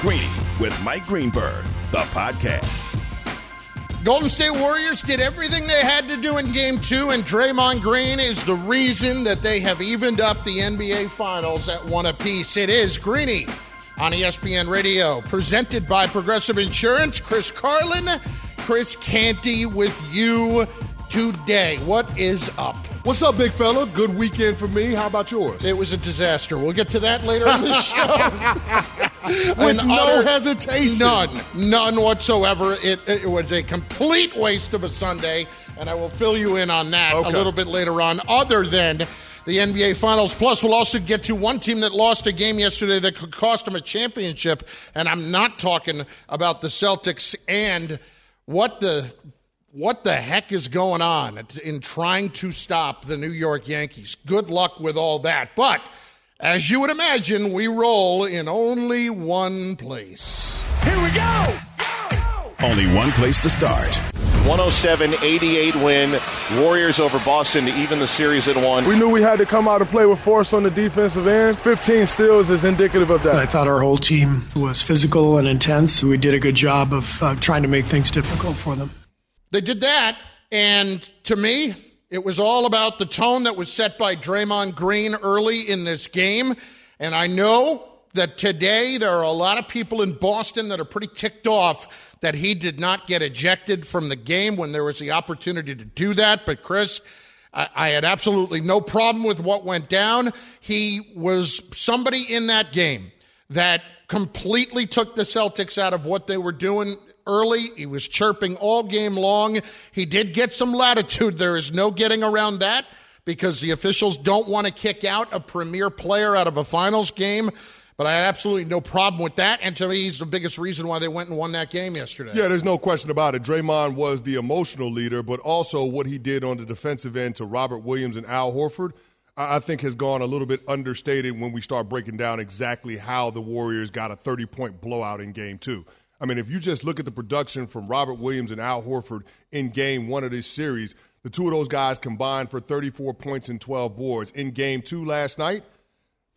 Greeny with Mike Greenberg, the podcast. Golden State Warriors did everything they had to do in game two, and Draymond Green is the reason that they have evened up the NBA Finals at one apiece. It is Greeny on ESPN Radio, presented by Progressive Insurance. Chris Carlin, Chris Canty with you today. What is up? What's up, big fella? Good weekend for me. How about yours? It was a disaster. We'll get to that later in the show. With An no utter- hesitation. None. None whatsoever. It, it was a complete waste of a Sunday, and I will fill you in on that a little bit later on, other than the NBA Finals. Plus, we'll also get to one team that lost a game yesterday that could cost them a championship, and I'm not talking about the Celtics and what the what the heck is going on in trying to stop the New York Yankees? Good luck with all that. But as you would imagine, we roll in only one place. Here we go! go, go. Only one place to start. 107 88 win. Warriors over Boston to even the series at one. We knew we had to come out and play with force on the defensive end. 15 steals is indicative of that. I thought our whole team was physical and intense. We did a good job of uh, trying to make things difficult for them. They did that, and to me, it was all about the tone that was set by Draymond Green early in this game. And I know that today there are a lot of people in Boston that are pretty ticked off that he did not get ejected from the game when there was the opportunity to do that. But Chris, I, I had absolutely no problem with what went down. He was somebody in that game that completely took the Celtics out of what they were doing early. He was chirping all game long. He did get some latitude. There is no getting around that because the officials don't want to kick out a premier player out of a finals game. But I had absolutely no problem with that. And to me, he's the biggest reason why they went and won that game yesterday. Yeah, there's no question about it. Draymond was the emotional leader, but also what he did on the defensive end to Robert Williams and Al Horford, I think has gone a little bit understated when we start breaking down exactly how the Warriors got a 30 point blowout in game two. I mean, if you just look at the production from Robert Williams and Al Horford in game one of this series, the two of those guys combined for 34 points and 12 boards. In game two last night,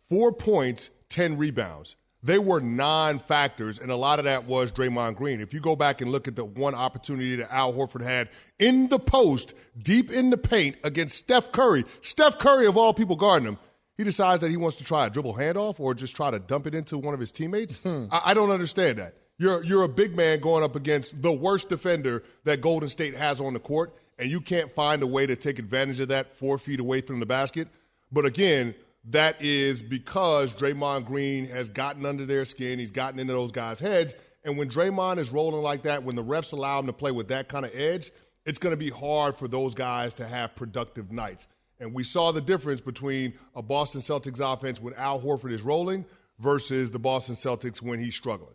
four points, 10 rebounds. They were non factors, and a lot of that was Draymond Green. If you go back and look at the one opportunity that Al Horford had in the post, deep in the paint against Steph Curry, Steph Curry, of all people, guarding him, he decides that he wants to try a dribble handoff or just try to dump it into one of his teammates. Hmm. I, I don't understand that. You're, you're a big man going up against the worst defender that Golden State has on the court, and you can't find a way to take advantage of that four feet away from the basket. But again, that is because Draymond Green has gotten under their skin. He's gotten into those guys' heads. And when Draymond is rolling like that, when the refs allow him to play with that kind of edge, it's going to be hard for those guys to have productive nights. And we saw the difference between a Boston Celtics offense when Al Horford is rolling versus the Boston Celtics when he's struggling.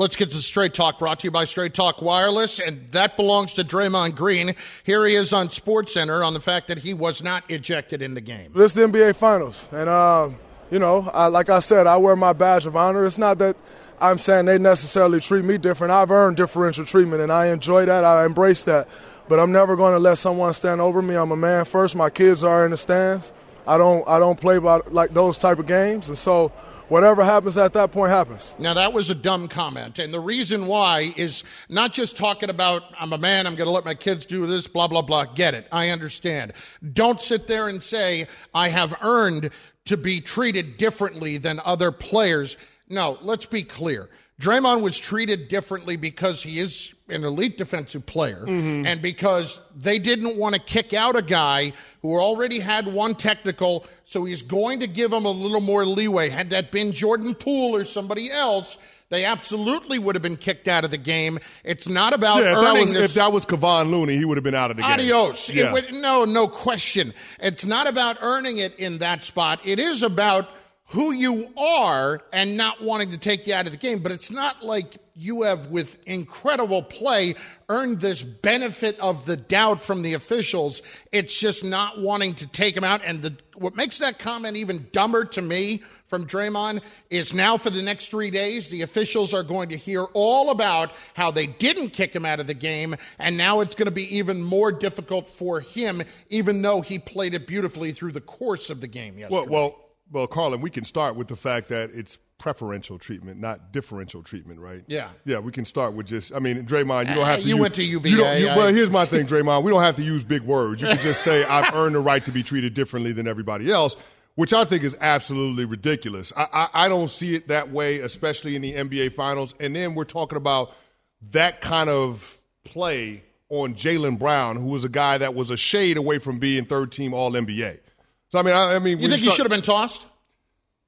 Let's get to Straight Talk brought to you by Straight Talk Wireless, and that belongs to Draymond Green. Here he is on SportsCenter on the fact that he was not ejected in the game. This is the NBA Finals, and uh, you know, I, like I said, I wear my badge of honor. It's not that I'm saying they necessarily treat me different. I've earned differential treatment, and I enjoy that. I embrace that. But I'm never going to let someone stand over me. I'm a man first. My kids are in the stands. I don't I don't play by like those type of games, and so whatever happens at that point happens. Now, that was a dumb comment. And the reason why is not just talking about, I'm a man, I'm going to let my kids do this, blah, blah, blah. Get it. I understand. Don't sit there and say, I have earned to be treated differently than other players. No, let's be clear. Draymond was treated differently because he is an elite defensive player mm-hmm. and because they didn't want to kick out a guy who already had one technical, so he's going to give him a little more leeway. Had that been Jordan Poole or somebody else, they absolutely would have been kicked out of the game. It's not about Yeah, if that earning was this. if that was Kevon Looney, he would have been out of the game. Adios. Yeah. would- no, no question. It's not about earning it in that spot. It is about who you are and not wanting to take you out of the game. But it's not like you have, with incredible play, earned this benefit of the doubt from the officials. It's just not wanting to take him out. And the, what makes that comment even dumber to me from Draymond is now for the next three days, the officials are going to hear all about how they didn't kick him out of the game. And now it's going to be even more difficult for him, even though he played it beautifully through the course of the game yesterday. Well, well, well, Carlin, we can start with the fact that it's preferential treatment, not differential treatment, right? Yeah. Yeah, we can start with just, I mean, Draymond, you don't Uh, have to you use, went to UVA, You don't, you, I- well, here's my thing, Draymond. We don't have to use big words. You can just say, I've earned the right to be treated differently than everybody else, which I think is absolutely ridiculous. I, I, I don't see it that way, especially in the NBA Finals. And then we're talking about that kind of play on Jaylen Brown, who was a guy that was a shade away from being third team All NBA. So, I mean, I, I mean, you think he should have been tossed?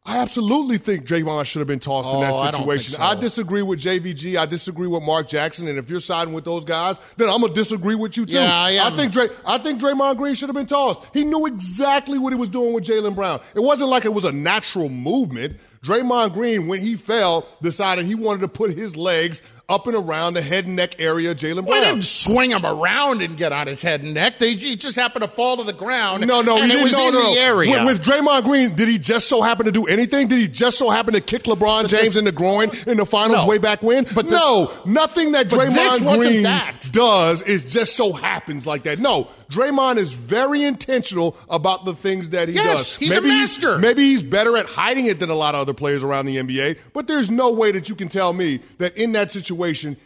I absolutely think Draymond should have been tossed in that Oh, I situation. so. I, disagree with JVG. I disagree with Mark Jackson. And if you're siding with those guys, then I'm gonna disagree with you too. Yeah, I am. think Dray, I think Draymond Green should have been tossed. He knew exactly what he was doing with Jaylen Brown. It wasn't like it was a natural movement. Draymond Green, when he fell, decided he wanted to put his legs up and around the head and neck area of Jaylen Well, Brown. they didn't swing him around and get on his head and neck. They he just happened to fall to the ground. No, no, and he it was no, in no. the area. With, with Draymond Green, did he just so happen to do anything? Did he just so happen to kick LeBron James this- in the groin in the finals No. way back when? But the- no, nothing that But Draymond Green that. does is just so happens like that. No, Draymond is very intentional about the things that he Yes, does. he's a master. maybe he's better at hiding it than a lot of other players around the NBA. But there's no way that you can tell me that in that situation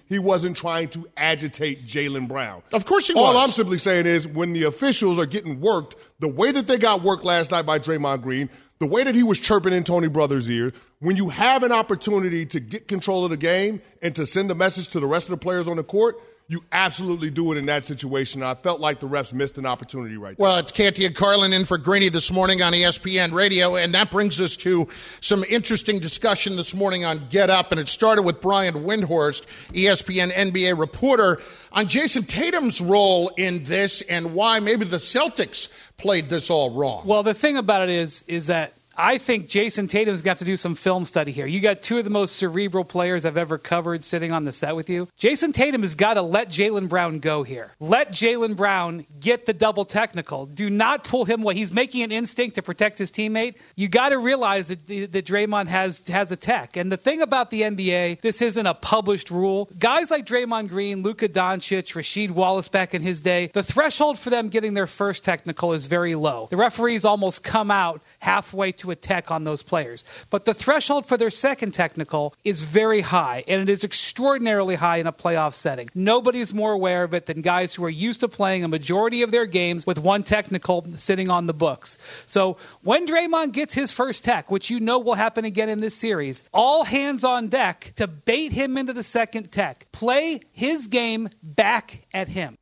he wasn't trying to agitate Jaylen Brown. Of course he All was. I'm simply saying is when the officials are getting worked, the way that they got worked last night by Draymond Green, the way that he was chirping in Tony Brothers' ear, when you have an opportunity to get control of the game and to send a message to the rest of the players on the court, you absolutely do it in that situation. I felt like the refs missed an opportunity right there. Well, it's Canty and Carlin in for Greeny this morning on ESPN Radio, and that brings us to some interesting discussion this morning on Get Up, and it started with Brian Windhorst, ESPN NBA reporter, on Jayson Tatum's role in this and why maybe the Celtics played this all wrong. Well, the thing about it is, is that I think Jayson Tatum's got to do some film study here. You got two of the most cerebral players I've ever covered sitting on the set with you. Jayson Tatum has got to let Jaylen Brown go here. Let Jaylen Brown get the double technical. Do not pull him away. He's making an instinct to protect his teammate. You got to realize that, that Draymond has has a tech. And the thing about the NBA, this isn't a published rule. Guys like Draymond Green, Luka Doncic, Rasheed Wallace back in his day, the threshold for them getting their first technical is very low. The referees almost come out halfway to a tech on those players. But the threshold for their second technical is very high, and it is extraordinarily high in a playoff setting. Nobody's more aware of it than guys who are used to playing a majority of their games with one technical sitting on the books. So when Draymond gets his first tech, which you know will happen again in this series, all hands on deck to bait him into the second tech. Play his game back at him.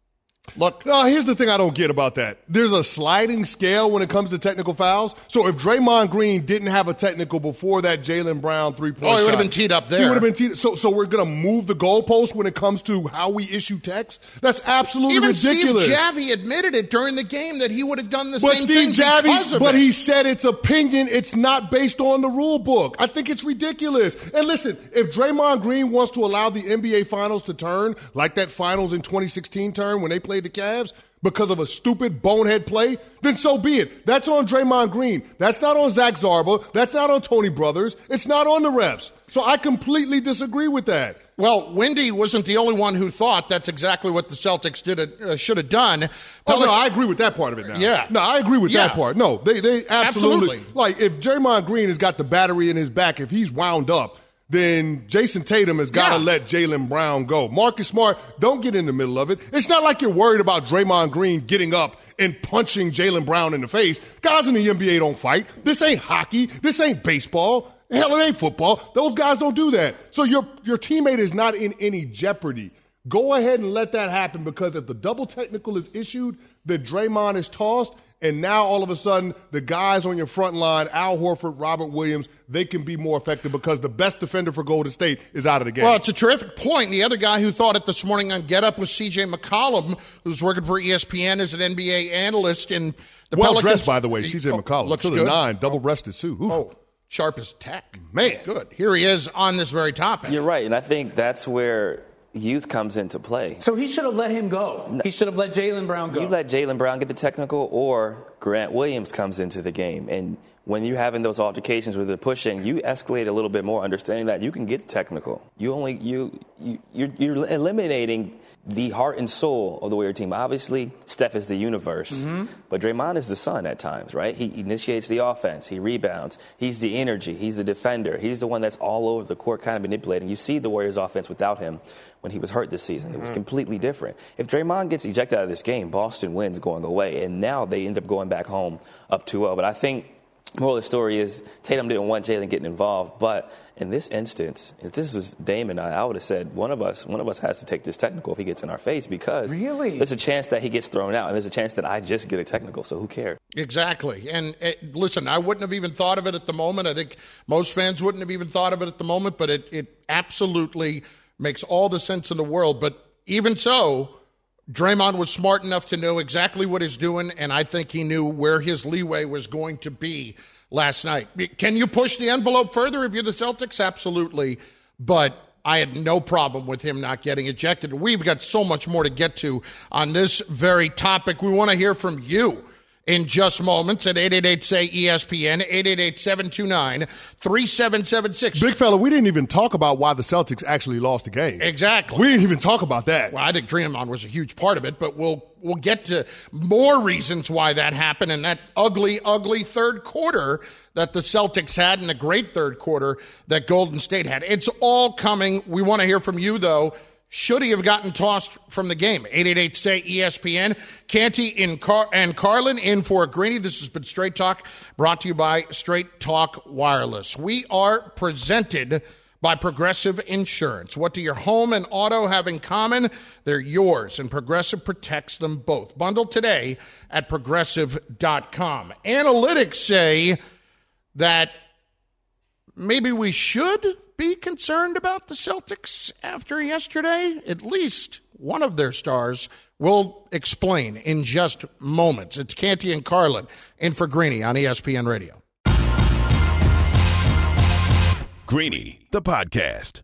Look, No, here's the thing I don't get about that. There's a sliding scale when it comes to technical fouls. So if Draymond Green didn't have a technical before that Jaylen Brown three point Oh, he would've been teed up there. He would have been teed. So, so we're gonna move the goalpost when it comes to how we issue text. That's absolutely even ridiculous. Steve Javie admitted it during the game that he would have done the But same Steve thing because of but it. he said it's opinion. It's not based on the rule book. I think it's ridiculous. And listen, if Draymond Green wants to allow the NBA Finals to turn like that Finals in 2016 turn when they played the Cavs because of a stupid bonehead play, then so be it. That's on Draymond Green. That's not on Zach Zarba. That's not on Tony Brothers. It's not on the refs. So I completely disagree with that. Well, Windy wasn't the only one who thought that's exactly what the Celtics did uh, should have done. Oh, no, I agree with that part of it now. Yeah. No, I agree with Yeah. that part. No, they, they absolutely, Absolutely. Like, if Draymond Green has got the battery in his back, if he's wound up, then Jayson Tatum has got to Yeah. let Jaylen Brown go. Marcus Smart, don't get in the middle of it. It's not like you're worried about Draymond Green getting up and punching Jaylen Brown in the face. Guys in the NBA don't fight. This ain't hockey. This ain't baseball. Hell, it ain't football. Those guys don't do that. So your your teammate is not in any jeopardy. Go ahead and let that happen because if the double technical is issued, then Draymond is tossed, and now all of a sudden the guys on your front line, Al Horford, Robert Williams, they can be more effective because the best defender for Golden State is out of the game. Well, it's a terrific point. The other guy who thought it this morning on Get Up was CJ McCollum, who's working for ESPN as an NBA analyst. And the well Pelicans- dressed, by the way, CJ Oh, McCollum. looks to the good. nine, double oh. breasted too. Ooh. Oh, sharp as tech. Man, good. Here he is on this very topic. You're right, and I think that's where youth comes into play. So he should have let him go. He should have let Jaylen Brown go. You let Jaylen Brown get the technical, or Grant Williams comes into the game, and when you're having those altercations where they're pushing, you escalate a little bit more, understanding that you can get technical. You only you, you you're, you're eliminating the heart and soul of the Warrior team. Obviously, Steph is the universe, mm-hmm. but Draymond is the sun at times, right? He initiates the offense, he rebounds, he's the energy, he's the defender, he's the one that's all over the court, kind of manipulating. You see the Warriors' offense without him when he was hurt this season. Mm-hmm. It was mm-hmm. completely different. If Draymond gets ejected out of this game, Boston wins going away, and now they end up going back home up 2-0. But I think moral of the story is Tatum didn't want Jaylen getting involved, but in this instance, if this was Dame and I, I would have said one of us, one of us has to take this technical if he gets in our face because really? there's a chance that he gets thrown out, and there's a chance that I just get a technical. So who cares? Exactly. And it, eh, listen, I wouldn't have even thought of it at the moment. I think most fans wouldn't have even thought of it at the moment, but it, it absolutely makes all the sense in the world. But even so, Draymond was smart enough to know exactly what he's doing, and I think he knew where his leeway was going to be last night. Can you push the envelope further if you're the Celtics? Absolutely. But I had no problem with him not getting ejected. We've got so much more to get to on this very topic. We want to hear from you in just moments at 888-SAY-ESPN, 888-729-3776. Big fella, we didn't even talk about why the Celtics actually lost the game. Exactly. We didn't even talk about that. Well, I think Draymond was a huge part of it, but we'll we'll get to more reasons why that happened and that ugly, ugly third quarter that the Celtics had and the great third quarter that Golden State had. It's all coming. We want to hear from you, though. Should he have gotten tossed from the game? 888 say ESPN. Canty in Car- and Carlin in for Greeny. This has been Straight Talk, brought to you by Straight Talk Wireless. We are presented by Progressive Insurance. What do your home and auto have in common? They're yours, and Progressive protects them both. Bundle today at progressive.com. Analytics say that maybe we should be concerned about the Celtics after yesterday? At least one of their stars will explain in just moments. It's Canty and Carlin in for Greeny on ESPN Radio. Greeny, the podcast.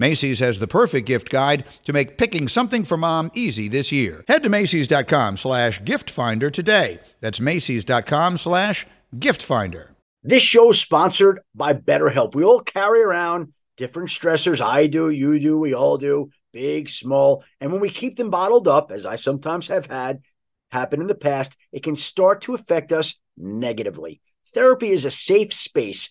Macy's has the perfect gift guide to make picking something for mom easy this year. Head to Macy's.com slash gift finder today. That's Macy's.com slash gift finder. This show is sponsored by BetterHelp. We all carry around different stressors. I do, you do, we all do, big, small. And when we keep them bottled up, as I sometimes have had happen in the past, it can start to affect us negatively. Therapy is a safe space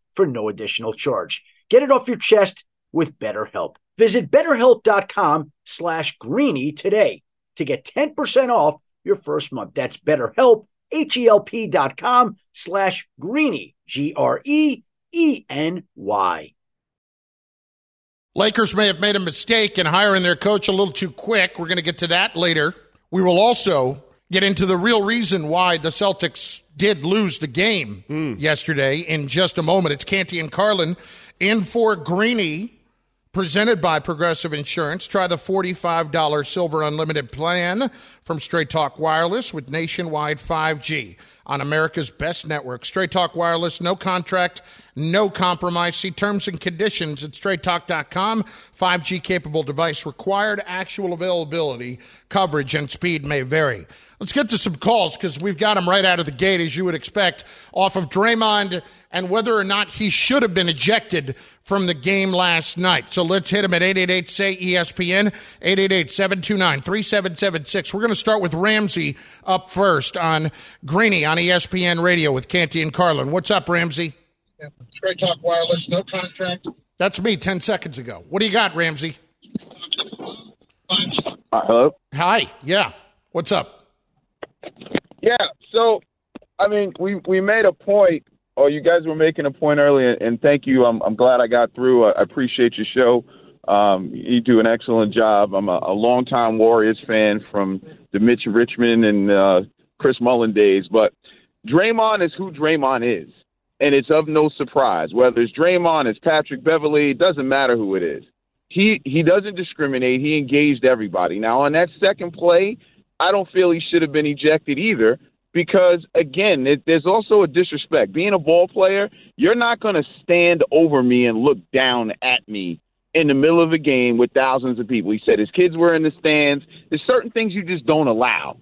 for no additional charge. Get it off your chest with BetterHelp. Visit betterhelp.com slash greeny today to get 10% off your first month. That's betterhelp, H-E-L-P dot com slash greeny, G-R-E-E-N-Y. Lakers may have made a mistake in hiring their coach a little too quick. We're going to get to that later. We will also get into the real reason why the Celtics did lose the game mm. yesterday in just a moment. It's Canty and Carlin in for Greeny, presented by Progressive Insurance. Try the $45 Silver Unlimited plan from Straight Talk Wireless with nationwide 5G on America's best network. Straight Talk Wireless, no contract, no compromise. See terms and conditions at straighttalk.com. 5G capable device required. Actual availability, coverage, and speed may vary. Let's get to some calls because we've got them right out of the gate, as you would expect, off of Draymond and whether or not he should have been ejected from the game last night. So let's hit him at 888 say ESPN, 888 729 3776. We're going to start with Ramsey up first on Greeny on ESPN Radio with Canty and Carlin. What's up, Ramsey? Straight Talk Wireless, no contract. That's me 10 seconds ago. What do you got, Ramsey? Uh, hello? Hi. Yeah. What's up? Yeah. So, I mean, we, we made a point, or you guys were making a point earlier, and thank you. I'm, I'm glad I got through. I appreciate your show. Um, you do an excellent job. I'm a, a longtime Warriors fan from the Mitch Richmond and uh, Chris Mullin days, but Draymond is who Draymond is and it's of no surprise. Whether it's Draymond, it's Patrick Beverley, it doesn't matter who it is. He he doesn't discriminate. He engaged everybody. Now on that second play, I don't feel he should have been ejected either because again, it, there's also a disrespect. Being a ball player, you're not going to stand over me and look down at me in the middle of a game with thousands of people. He said his kids were in the stands. There's certain things you just don't allow.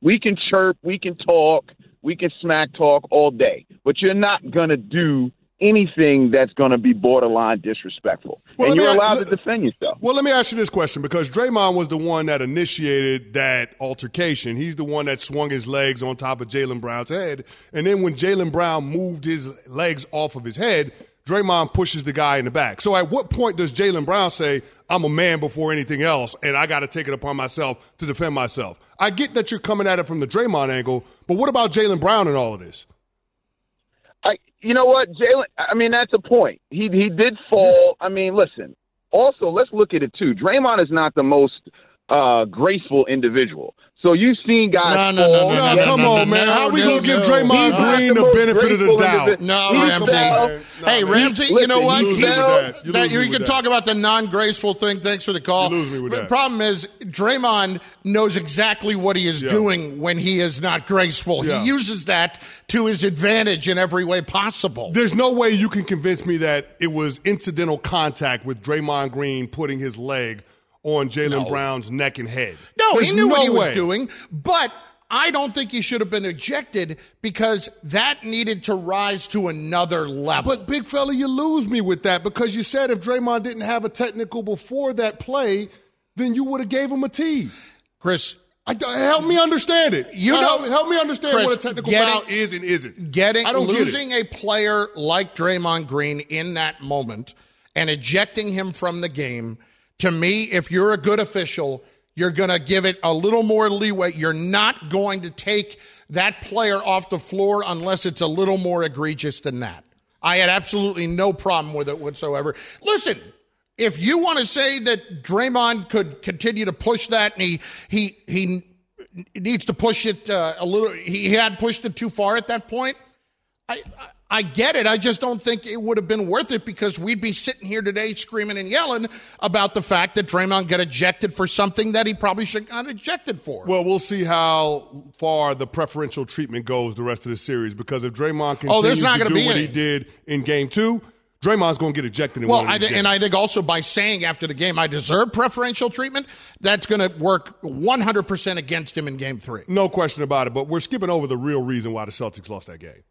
We can chirp, we can talk, we can smack talk all day, but you're not going to do anything that's going to be borderline disrespectful. Well, and you're allowed to defend yourself. Well, let me ask you this question because Draymond was the one that initiated that altercation. He's the one that swung his legs on top of Jaylen Brown's head. And then when Jaylen Brown moved his legs off of his head, Draymond pushes the guy in the back. So at what point does Jaylen Brown say, I'm a man before anything else, and I got to take it upon myself to defend myself? I get that you're coming at it from the Draymond angle, but what about Jaylen Brown and all of this? I, you know what, Jaylen? I mean, that's a point. He he did fall. I mean, listen. Also, let's look at it too. Draymond is not the most uh, graceful individual. So you've seen guys. No, no, no, fall no, and no, get- no, no, no, no, no, no. He's not most graceful individual. No, Ramsey. fell- hey, Ramsey, you know what? you He's- fell- You that- lose you can that. talk about the non-graceful thing. Thanks for the call. You lose me with The problem is Draymond knows exactly what he is Yeah. doing when he is not graceful. Yeah. He uses that to his advantage in every way possible. There's no way you can convince me that it was incidental contact with Draymond Green putting his leg on Jaylen Brown's neck and head. No, There's he knew what he no was doing, but I don't think he should have been ejected because that needed to rise to another level. But big fella, you lose me with that because you said if Draymond didn't have a technical before that play, then you would have gave him a T. Chris, I, help me understand it. You Uh, know- help, help me understand Chris, what a technical getting- foul is and isn't. getting I don't get losing a player like Draymond Green in that moment and ejecting him from the game, to me, if you're a good official, you're going to give it a little more leeway. You're not going to take that player off the floor unless it's a little more egregious than that. I had absolutely no problem with it whatsoever. Listen, if you want to say that Draymond could continue to push that and he he he needs to push it uh, a little, he had pushed it too far at that point. I, I get it. I just don't think it would have been worth it because we'd be sitting here today screaming and yelling about the fact that Draymond got ejected for something that he probably should have got ejected for. Well, we'll see how far the preferential treatment goes the rest of the series because if Draymond continues Oh, there's not to do be what any. he did in game two, Draymond's going to get ejected in Well, one of I, and. I think also by saying after the game I deserve preferential treatment, that's going to work 100% against him in game three. No question about it, but we're skipping over the real reason why the Celtics lost that game.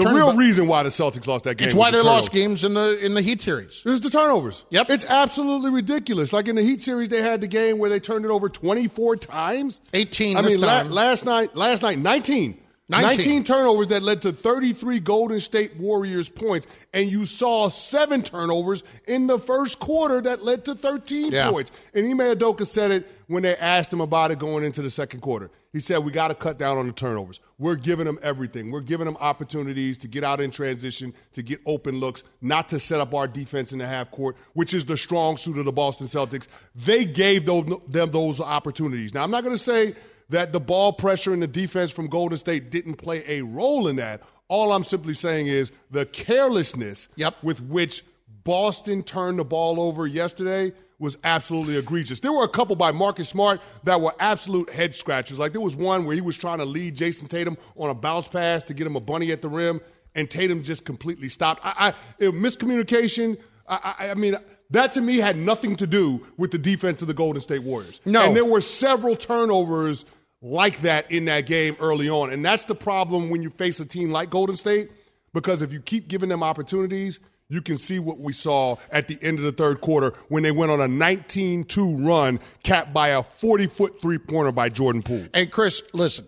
The Turn- real reason why the Celtics lost that game. It's why the they lost games in the in the Heat series. It's the turnovers. Yep. It's absolutely ridiculous. Like in the Heat series, they had the game where they turned it over 24 times. 18 I mean, la- last night, last night, 19. 19. 19 turnovers that led to 33 Golden State Warriors points, and you saw seven turnovers in the first quarter that led to 13 Yeah. points. And Ime Adoka said it when they asked him about it going into the second quarter. He said, "We got to cut down on the turnovers. We're giving them everything. We're giving them opportunities to get out in transition, to get open looks, not to set up our defense in the half court, which is the strong suit of the Boston Celtics. They gave those, them those opportunities. Now, I'm not going to say." That the ball pressure and the defense from Golden State didn't play a role in that. All I'm simply saying is the carelessness Yep. with which Boston turned the ball over yesterday was absolutely egregious. There were a couple by Marcus Smart that were absolute head scratchers. Like there was one where he was trying to lead Jayson Tatum on a bounce pass to get him a bunny at the rim, and Tatum just completely stopped. I, I it, miscommunication. I, I, I mean, that to me had nothing to do with the defense of the Golden State Warriors. No. And there were several turnovers like that in that game early on. And that's the problem when you face a team like Golden State, because if you keep giving them opportunities, you can see what we saw at the end of the third quarter when they went on a 19 2 run, capped by a 40 foot three pointer by Jordan Poole. And Chris, listen,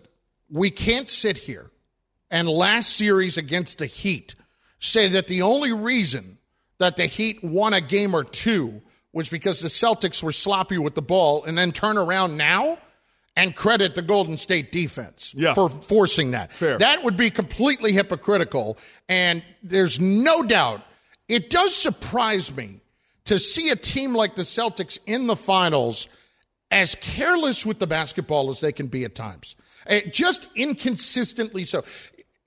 we can't sit here and last series against the Heat say that the only reason that the Heat won a game or two was because the Celtics were sloppy with the ball and then turn around now and credit the Golden State defense Yeah. for forcing that. Fair. That would be completely hypocritical. And there's no doubt it does surprise me to see a team like the Celtics in the finals as careless with the basketball as they can be at times. Eh, Just inconsistently so.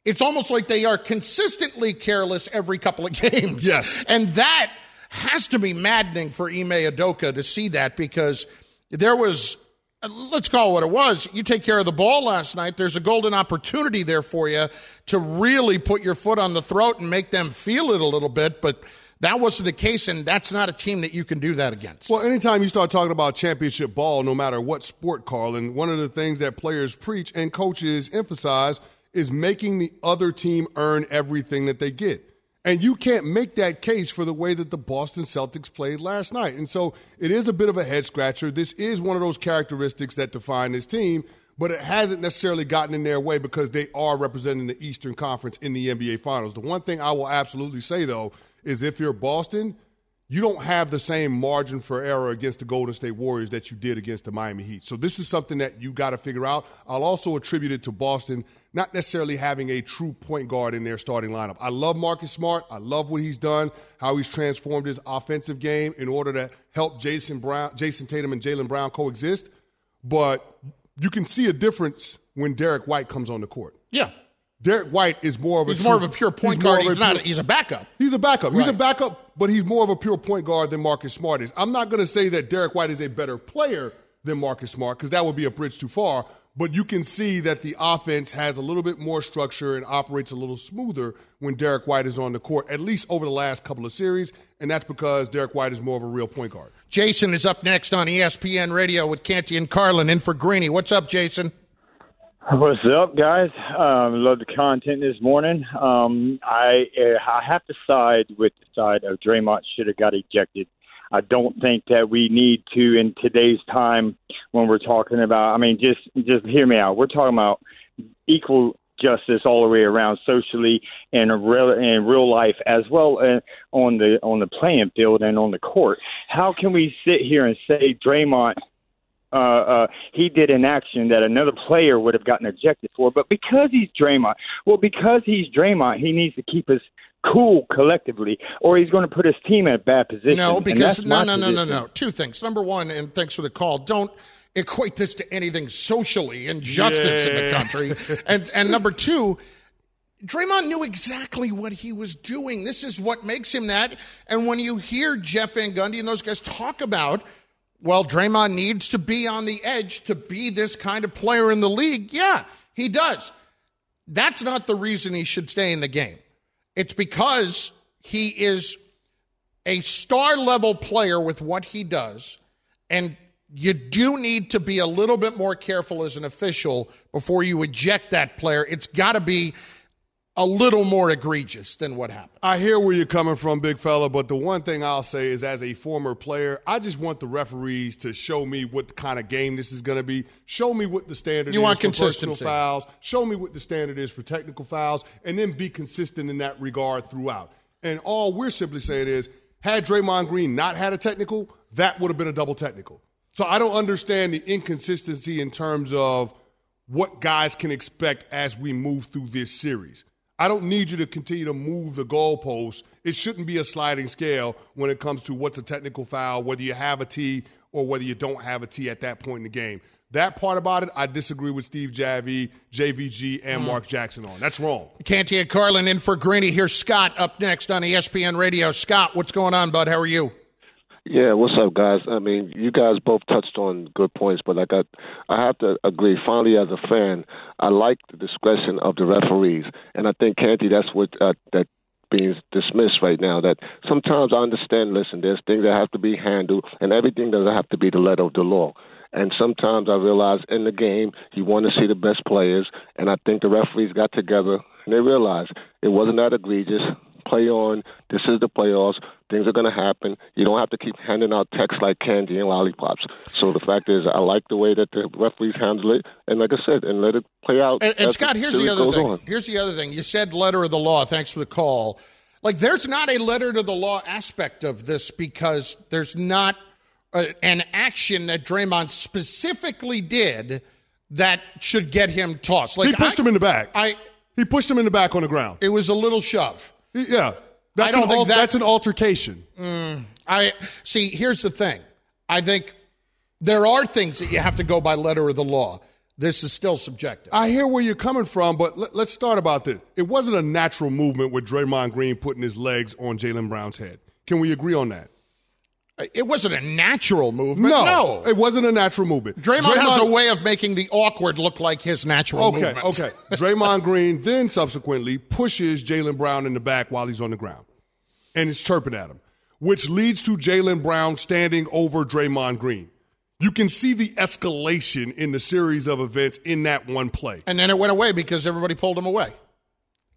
It's almost like they are consistently careless every couple of games. Yes. And that has to be maddening for Ime Adoka to see that because there was, let's call it what it was. You take care of the ball last night. There's a golden opportunity there for you to really put your foot on the throat and make them feel it a little bit. But that wasn't the case, and that's not a team that you can do that against. Well, anytime you start talking about championship ball, no matter what sport, Carlin, one of the things that players preach and coaches emphasize is making the other team earn everything that they get. And you can't make that case for the way that the Boston Celtics played last night. And so it is a bit of a head scratcher. This is one of those characteristics that define this team, but it hasn't necessarily gotten in their way because they are representing the Eastern Conference in the NBA Finals. The one thing I will absolutely say, though, is if you're Boston, you don't have the same margin for error against the Golden State Warriors that you did against the Miami Heat. So this is something that you got to figure out. I'll also attribute it to Boston not necessarily having a true point guard in their starting lineup. I love Marcus Smart. I love what he's done, how he's transformed his offensive game in order to help Jason Brown, Jayson Tatum and Jaylen Brown coexist. But you can see a difference when Derrick White comes on the court. Yeah. Derrick White is more of a He's more of a pure point he's guard. He's not. pure- He's a backup. He's a backup. He's a backup, but he's more of a pure point guard than Marcus Smart is. I'm not going to say that Derrick White is a better player than Marcus Smart because that would be a bridge too far. But you can see that the offense has a little bit more structure and operates a little smoother when Derrick White is on the court, at least over the last couple of series. And that's because Derrick White is more of a real point guard. Jason is up next on ESPN Radio with Canty and Carlin in for Greeny. What's up, Jason? What's up, guys? Um, love the content this morning. Um, I uh, I have to side with the side of Draymond should have got ejected. I don't think that we need to in today's time when we're talking about. I mean, just just hear me out. We're talking about equal justice all the way around, socially and in real in real life, as well as on the on the playing field and on the court. How can we sit here and say Draymond? Uh, uh, he did an action that another player would have gotten ejected for. But because he's Draymond, well, because he's Draymond, he needs to keep us cool collectively, or he's going to put his team in a bad position. No, because that's no, my no, no, no, no. Two things. Number one, and thanks for the call. Don't equate this to anything socially injustice in the country. and and number two. Draymond knew exactly what he was doing. This is what makes him that. And when you hear Jeff Van Gundy and those guys talk about, well, Draymond needs to be on the edge to be this kind of player in the league. Yeah, he does. That's not the reason he should stay in the game. It's because he is a star level player with what he does. And you do need to be a little bit more careful as an official before you eject that player. It's got to be a little more egregious than what happened. I hear where you're coming from, big fella, but the one thing I'll say is as a former player, I just want the referees to show me what kind of game this is going to be. Show me what the standard You is want for personal fouls. Show me what the standard is for technical fouls, and then be consistent in that regard throughout. And all we're simply saying is, had Draymond Green not had a technical, that would have been a double technical. So I don't understand the inconsistency in terms of what guys can expect as we move through this series. I don't need you to continue to move the goalposts. It shouldn't be a sliding scale when it comes to what's a technical foul, whether you have a T or whether you don't have a T at that point in the game. That part about it, I disagree with Steve Javie, JVG, and Mm. Mark Jackson on. That's wrong. Canty and Carlin in for Greeny. Here's Scott up next on ESPN Radio. Scott, what's going on, bud? How are you? Yeah, what's up, guys? I mean, you guys both touched on good points, but like I, I have to agree. Finally, as a fan, I like the discretion of the referees, and I think Canty, that's what uh, that being dismissed right now. That sometimes I understand. Listen, there's things that have to be handled, and everything doesn't have to be the letter of the law. And sometimes I realize in the game you want to see the best players, and I think the referees got together and they realized it wasn't that egregious play on. This is the playoffs. Things are going to happen. You don't have to keep handing out texts like candy and lollipops. So the fact is, I like the way that the referees handle it, and like I said, and let it play out. And, and Scott, here's the other thing. On. Here's the other thing. You said letter of the law. Thanks for the call. Like, there's not a letter to the law aspect of this because there's not a, an action that Draymond specifically did that should get him tossed. Like he pushed I, him in the back. I he pushed him in the back on the ground. It was a little shove. Yeah, that's, an, al- that, that's an altercation. Mm, I see. Here's the thing. I think there are things that you have to go by letter of the law. This is still subjective. I hear where you're coming from, but let, us start about this. It wasn't a natural movement with Draymond Green putting his legs on Jaylen Brown's head. Can we agree on that? It wasn't a natural movement. No, no. it wasn't a natural movement. Draymond, Draymond, has a way of making the awkward look like his natural okay, movement. Okay, okay. Draymond Green then subsequently pushes Jaylen Brown in the back while he's on the ground and is chirping at him, which leads to Jaylen Brown standing over Draymond Green. You can see the escalation in the series of events in that one play. And then it went away because everybody pulled him away.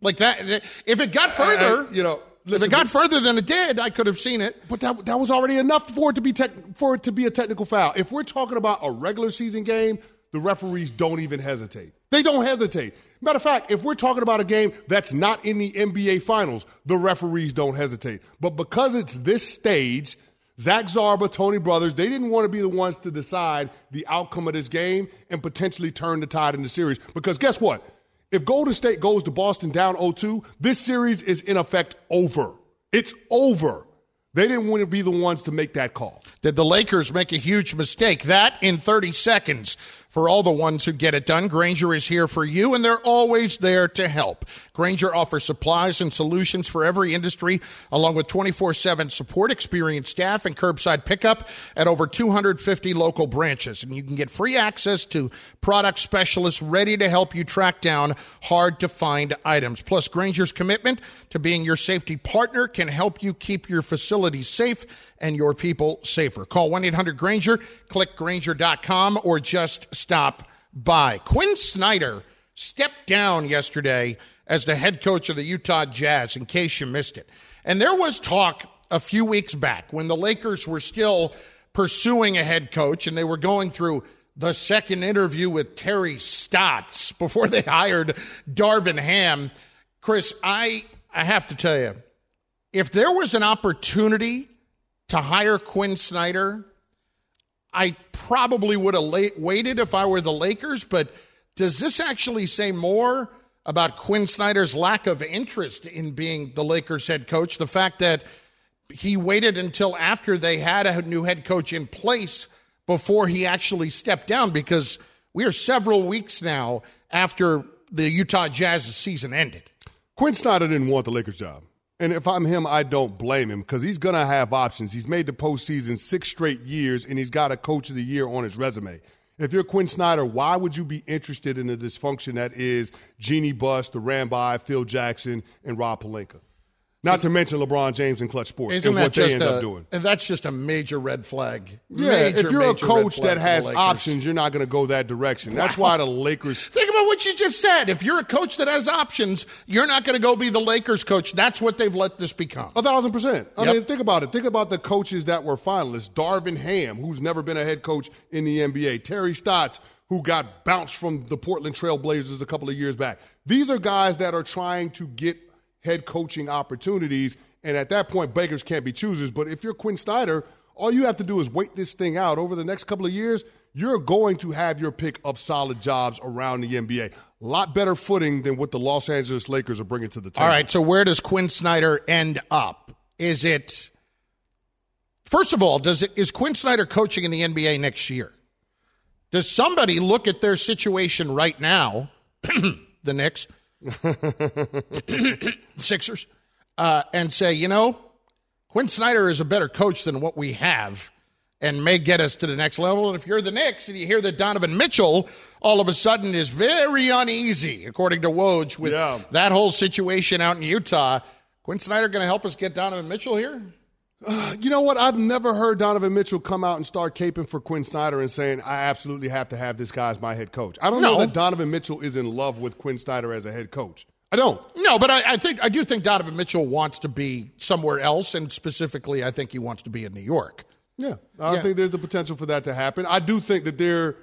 Like that, if it got further, you know, Listen, if it got further than it did, I could have seen it. But that that was already enough for it to be tech, for it to be a technical foul. If we're talking about a regular season game, the referees don't even hesitate. They don't hesitate. Matter of fact, if we're talking about a game that's not in the NBA Finals, the referees don't hesitate. But because it's this stage, Zach Zarba, Tony Brothers, they didn't want to be the ones to decide the outcome of this game and potentially turn the tide in the series. Because guess what? If Golden State goes to Boston down 0-2, this series is in effect over. It's over. They didn't want to be the ones to make that call. Did the Lakers make a huge mistake? That in 30 seconds. For all the ones who get it done, Grainger is here for you, and they're always there to help. Grainger offers supplies and solutions for every industry, along with 24 7 support, experienced staff, and curbside pickup at over 250 local branches. And you can get free access to product specialists ready to help you track down hard to find items. Plus, Grainger's commitment to being your safety partner can help you keep your facilities safe and your people safer. Call 1 800 Grainger, click Grainger.com, or just stop by. Quin Snyder stepped down yesterday as the head coach of the Utah Jazz, in case you missed it. And there was talk a few weeks back when the Lakers were still pursuing a head coach and they were going through the second interview with Terry Stotts before they hired Darvin Ham. Chris, I, I have to tell you, if there was an opportunity to hire Quin Snyder I probably would have waited if I were the Lakers, but does this actually say more about Quin Snyder's lack of interest in being the Lakers head coach? The fact that he waited until after they had a new head coach in place before he actually stepped down because we are several weeks now after the Utah Jazz's season ended. Quin Snyder didn't want the Lakers job. And if I'm him, I don't blame him because he's going to have options. He's made the postseason six straight years, and he's got a coach of the year on his resume. If you're Quin Snyder, why would you be interested in the dysfunction that is Jeanie Buss, the Rambis, Phil Jackson, and Rob Pelinka? Not to mention LeBron James and Clutch Sports and what they end a, up doing. And that's just a major red flag. Yeah, major, if you're a coach that has options, you're not going to go that direction. That's why the Lakers. Think about what you just said. If you're a coach that has options, you're not going to go be the Lakers coach. That's what they've let this become. A thousand percent. I yep. mean, think about it. Think about the coaches that were finalists. Darvin Ham, who's never been a head coach in the NBA. Terry Stotts, who got bounced from the Portland Trailblazers a couple of years back. These are guys that are trying to get head coaching opportunities – and at that point, beggars can't be choosers. But if you're Quin Snyder, all you have to do is wait this thing out over the next couple of years. You're going to have your pick of solid jobs around the NBA. A lot better footing than what the Los Angeles Lakers are bringing to the table. All right, so where does Quin Snyder end up? Is it First of all, does it, is Quin Snyder coaching in the NBA next year? Does somebody look at their situation right now, the Knicks, Sixers, uh, and say, you know, Quin Snyder is a better coach than what we have and may get us to the next level. And if you're the Knicks and you hear that Donovan Mitchell all of a sudden is very uneasy, according to Woj, with Yeah. that whole situation out in Utah, Quin Snyder going to help us get Donovan Mitchell here? You know what? I've never heard Donovan Mitchell come out and start caping for Quin Snyder and saying, I absolutely have to have this guy as my head coach. I don't know that Donovan Mitchell is in love with Quin Snyder as a head coach. I don't. No, but I, I think I do think Donovan Mitchell wants to be somewhere else, and specifically, I think he wants to be in New York. Yeah, I Yeah. think there's the potential for that to happen. I do think that there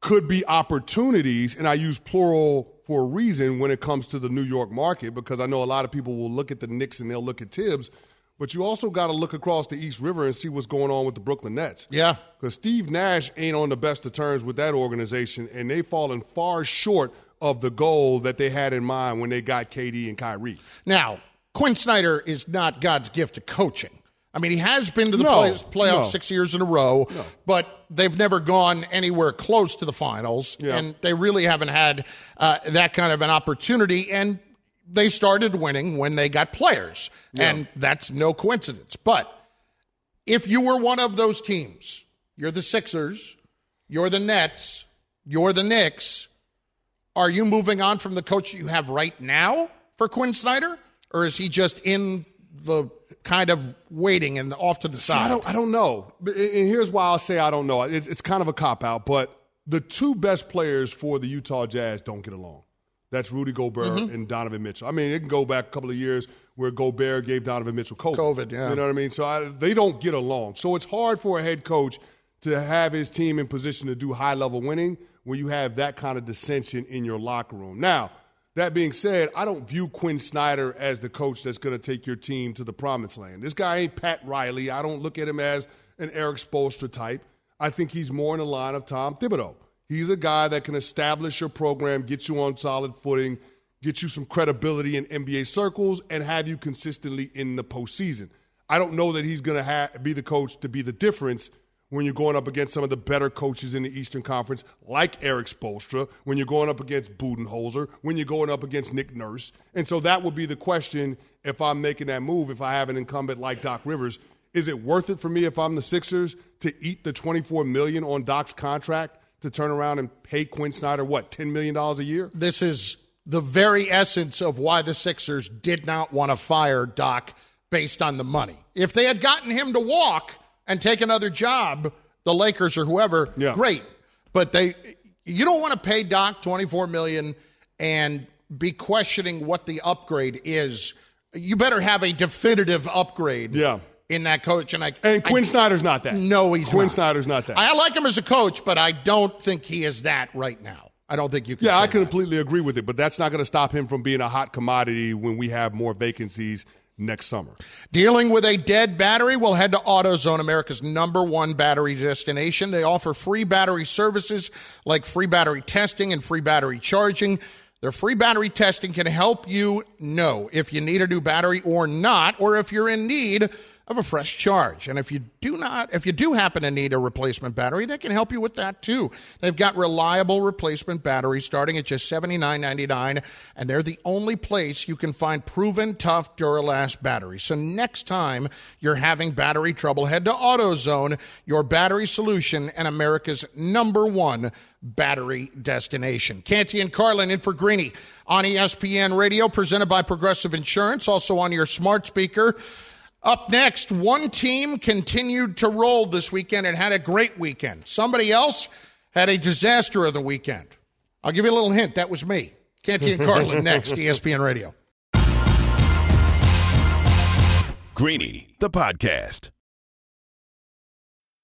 could be opportunities, and I use plural for a reason when it comes to the New York market because I know a lot of people will look at the Knicks and they'll look at Thibs, but you also got to look across the East River and see what's going on with the Brooklyn Nets. Yeah. Because Steve Nash ain't on the best of terms with that organization, and they've fallen far short of the goal that they had in mind when they got KD and Kyrie. Now, Quin Snyder is not God's gift to coaching. I mean, he has been to the No, play- playoffs no. six years in a row, but they've never gone anywhere close to the finals, Yeah. and they really haven't had uh, that kind of an opportunity. And they started winning when they got players, Yeah. and that's no coincidence. But if you were one of those teams, you're the Sixers, you're the Nets, you're the Knicks. Are you moving on from the coach you have right now for Quin Snyder, or is he just in the kind of waiting and off to the See, I side? don't, I don't know. And here's why I'll say I don't know. It's, it's kind of a cop out, but the two best players for the Utah Jazz don't get along. That's Rudy Gobert Mhm. and Donovan Mitchell. I mean, it can go back a couple of years where Gobert gave Donovan Mitchell COVID. COVID, yeah. You know what I mean? So I, they don't get along. So it's hard for a head coach to have his team in position to do high level winning when you have that kind of dissension in your locker room. Now, that being said, I don't view Quin Snyder as the coach that's going to take your team to the promised land. This guy ain't Pat Riley. I don't look at him as an Erik Spoelstra type. I think he's more in the line of Tom Thibodeau. He's a guy that can establish your program, get you on solid footing, get you some credibility in NBA circles, and have you consistently in the postseason. I don't know that he's going to ha- be the coach to be the difference when you're going up against some of the better coaches in the Eastern Conference, like Erik Spoelstra, when you're going up against Budenholzer, when you're going up against Nick Nurse. And so that would be the question if I'm making that move, if I have an incumbent like Doc Rivers. Is it worth it for me if I'm the Sixers to eat the 24 million on Doc's contract to turn around and pay Quin Snyder what 10 million dollars a year? This is the very essence of why the Sixers did not want to fire Doc based on the money. If they had gotten him to walk and take another job, the Lakers or whoever, great. But they you don't want to pay Doc 24 million and be questioning what the upgrade is. You better have a definitive upgrade Yeah. In that coach and I And Quin I- Snyder's not that. No, he's Quin not. Snyder's not that. I like him as a coach, but I don't think he is that right now. I don't think you can Yeah, I completely agree with it, but that's not going to stop him from being a hot commodity when we have more vacancies next summer. Dealing with a dead battery? We'll head to AutoZone, America's number one battery destination. They offer free battery services like free battery testing and free battery charging. Their free battery testing can help you know if you need a new battery or not, or if you're in need of a fresh charge. And if you do not, if you do happen to need a replacement battery, they can help you with that too. They've got reliable replacement batteries starting at just $79.99, and they're the only place you can find proven tough Duralast batteries. So next time you're having battery trouble, head to AutoZone, your battery solution and America's number one battery destination. Canty and Carlin in for Greeny on ESPN Radio, presented by Progressive Insurance, also on your smart speaker. Up next, one team continued to roll this weekend and had a great weekend. Somebody else had a disaster of the weekend. I'll give you a little hint. That was me. Canty and Carlin next, ESPN Radio. Greeny, the podcast.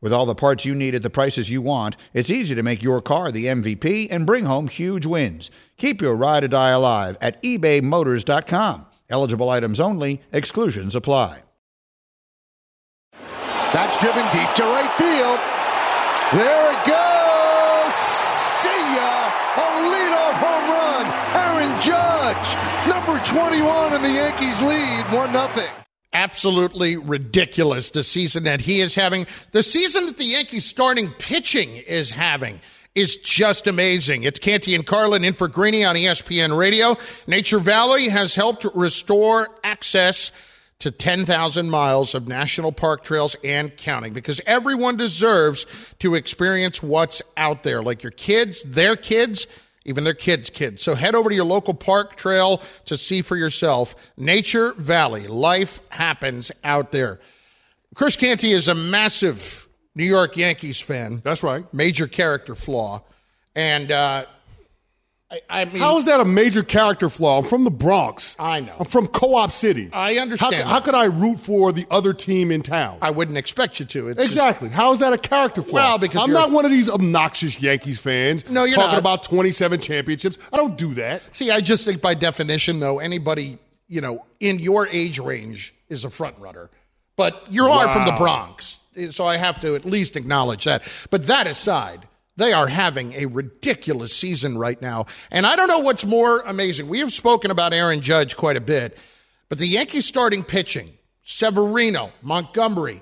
With all the parts you need at the prices you want, it's easy to make your car the MVP and bring home huge wins. Keep your ride or die alive at ebaymotors.com. Eligible items only, exclusions apply. That's driven deep to right field. There it goes. See ya. A leadoff home run. Aaron Judge, number 21 in the Yankees lead, 1 0 absolutely ridiculous the season that he is having. The season that the Yankees starting pitching is having is just amazing. It's Canty and Carlin in for Greeny on ESPN Radio. Nature Valley has helped restore access to 10,000 miles of national park trails and counting because everyone deserves to experience what's out there. Like your kids, their kids, even their kids' kids. So head over to your local park trail to see for yourself. Nature Valley, life happens out there. Chris Canty is a massive New York Yankees fan. That's right. Major character flaw. And uh, I, I mean, how is that a major character flaw? I'm from the Bronx. I know. I'm from Co-op City. I understand. How, how, could I root for the other team in town? I wouldn't expect you to. It's exactly. Just, how is that a character flaw? Well, because I'm not one of these obnoxious Yankees fans. No, you're talking not. about 27 championships. I don't do that. See, I just think by definition, though, anybody you know in your age range is a front runner. But you are wow. from the Bronx, so I have to at least acknowledge that. But that aside. They are having a ridiculous season right now. And I don't know what's more amazing. We have spoken about Aaron Judge quite a bit, but the Yankees starting pitching, Severino, Montgomery,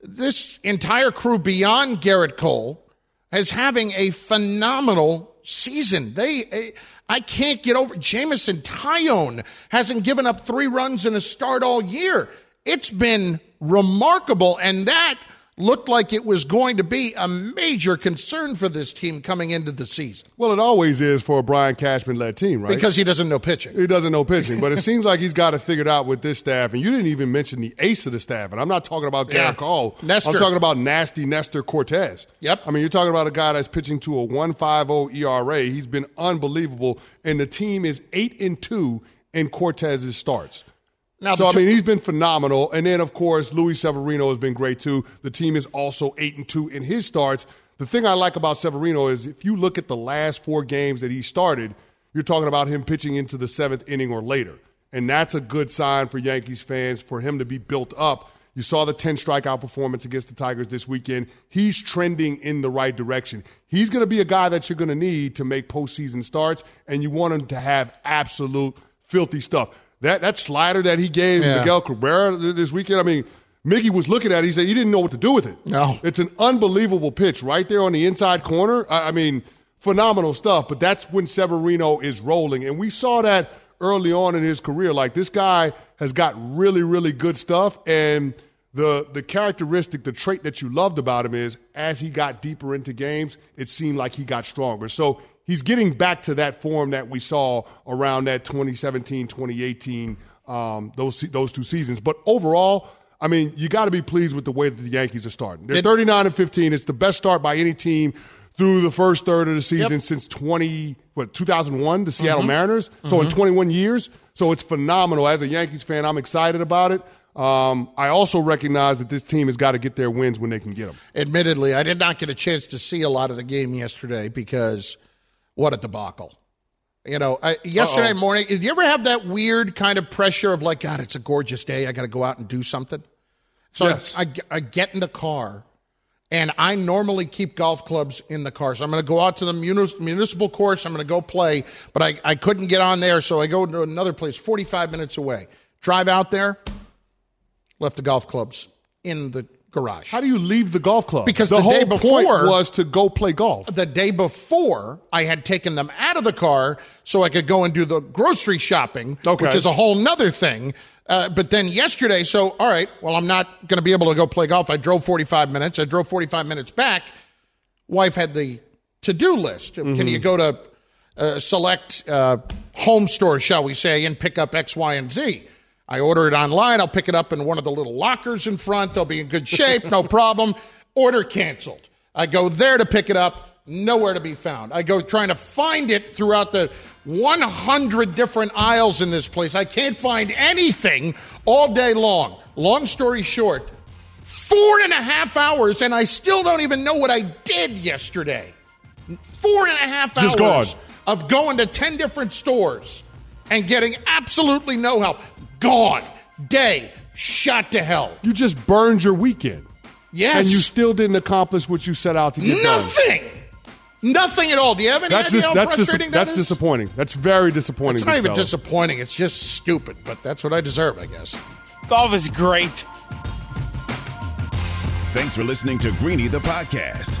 this entire crew beyond Gerrit Cole is having a phenomenal season. They, eh, I can't get over. Jameson Taillon hasn't given up three runs in a start all year. It's been remarkable. And that looked like it was going to be a major concern for this team coming into the season. Well, it always is for a Brian Cashman led team, right? Because he doesn't know pitching. He doesn't know pitching, but it seems like he's got it figured out with this staff. And you didn't even mention the ace of the staff. And I'm not talking about Gerrit Yeah. Cole. Nestor. I'm talking about nasty Nestor Cortes. Yep. I mean, you're talking about a guy that's pitching to a 1.50 ERA. He's been unbelievable, and the team is eight and two in Cortes's starts. Now, so I mean, he's been phenomenal, and then of course Luis Severino has been great too. The team is also eight and two in his starts. The thing I like about Severino is if you look at the last four games that he started, you're talking about him pitching into the seventh inning or later, and that's a good sign for Yankees fans for him to be built up. You saw the 10 strikeout performance against the Tigers this weekend. He's trending in the right direction. He's going to be a guy that you're going to need to make postseason starts, and you want him to have absolute filthy stuff. That that slider that he gave Yeah. Miguel Cabrera this weekend, I mean, Mickey was looking at it. He said he didn't know what to do with it. No. It's an unbelievable pitch right there on the inside corner. I, I mean, phenomenal stuff. But that's when Severino is rolling. And we saw that early on in his career. Like this guy has got really, really good stuff. And the the characteristic, the trait that you loved about him is as he got deeper into games, it seemed like he got stronger. So he's getting back to that form that we saw around that 2017, 2018, um, those those two seasons. But overall, I mean, you got to be pleased with the way that the Yankees are starting. They're 39 and 15. It's the best start by any team through the first third of the season since 20 what 2001, the Seattle Mhm. Mariners. So in Mhm. 21 years, so it's phenomenal. As a Yankees fan, I'm excited about it. Um, I also recognize that this team has got to get their wins when they can get them. Admittedly, I did not get a chance to see a lot of the game yesterday because what a debacle. You know, I, yesterday Uh-oh. morning, did you ever have that weird kind of pressure of like, God, it's a gorgeous day. I got to go out and do something? So I- I, I get in the car, and I normally keep golf clubs in the car. So I'm going to go out to the munis- municipal course. I'm going to go play, but I, I couldn't get on there. So I go to another place 45 minutes away. Drive out there, left the golf clubs in the garage. How do you leave the golf club? Because the, the whole day point before- was to go play golf. the day before I had taken them out of the car so I could go and do the grocery shopping, Okay. which is a whole nother thing. Uh, but then yesterday, so all right, well, I'm not going to be able to go play golf. I drove 45 minutes. I drove 45 minutes back. Wife had the to do list. Can you go to uh, select uh, home store, shall we say, and pick up X, Y, and Z? I order it online. I'll pick it up in one of the little lockers in front. They'll be in good shape, no problem. Order canceled. I go there to pick it up, nowhere to be found. I go trying to find it throughout the 100 different aisles in this place. I can't find anything all day long. Long story short, four and a half hours, and I still don't even know what I did yesterday. Four and a half Just hours gone. of going to 10 different stores and getting absolutely no help. Gone. Day shot to hell. You just burned your weekend. Yes. And you still didn't accomplish what you set out to get done. Nothing. Nothing at all. Do you have any That's idea dis- how that's dis- frustrating that's that is? disappointing. That's very disappointing. It's not even Costello. disappointing. It's just stupid, but that's what I deserve, I guess. Golf is great. Thanks for listening to Greeny the podcast.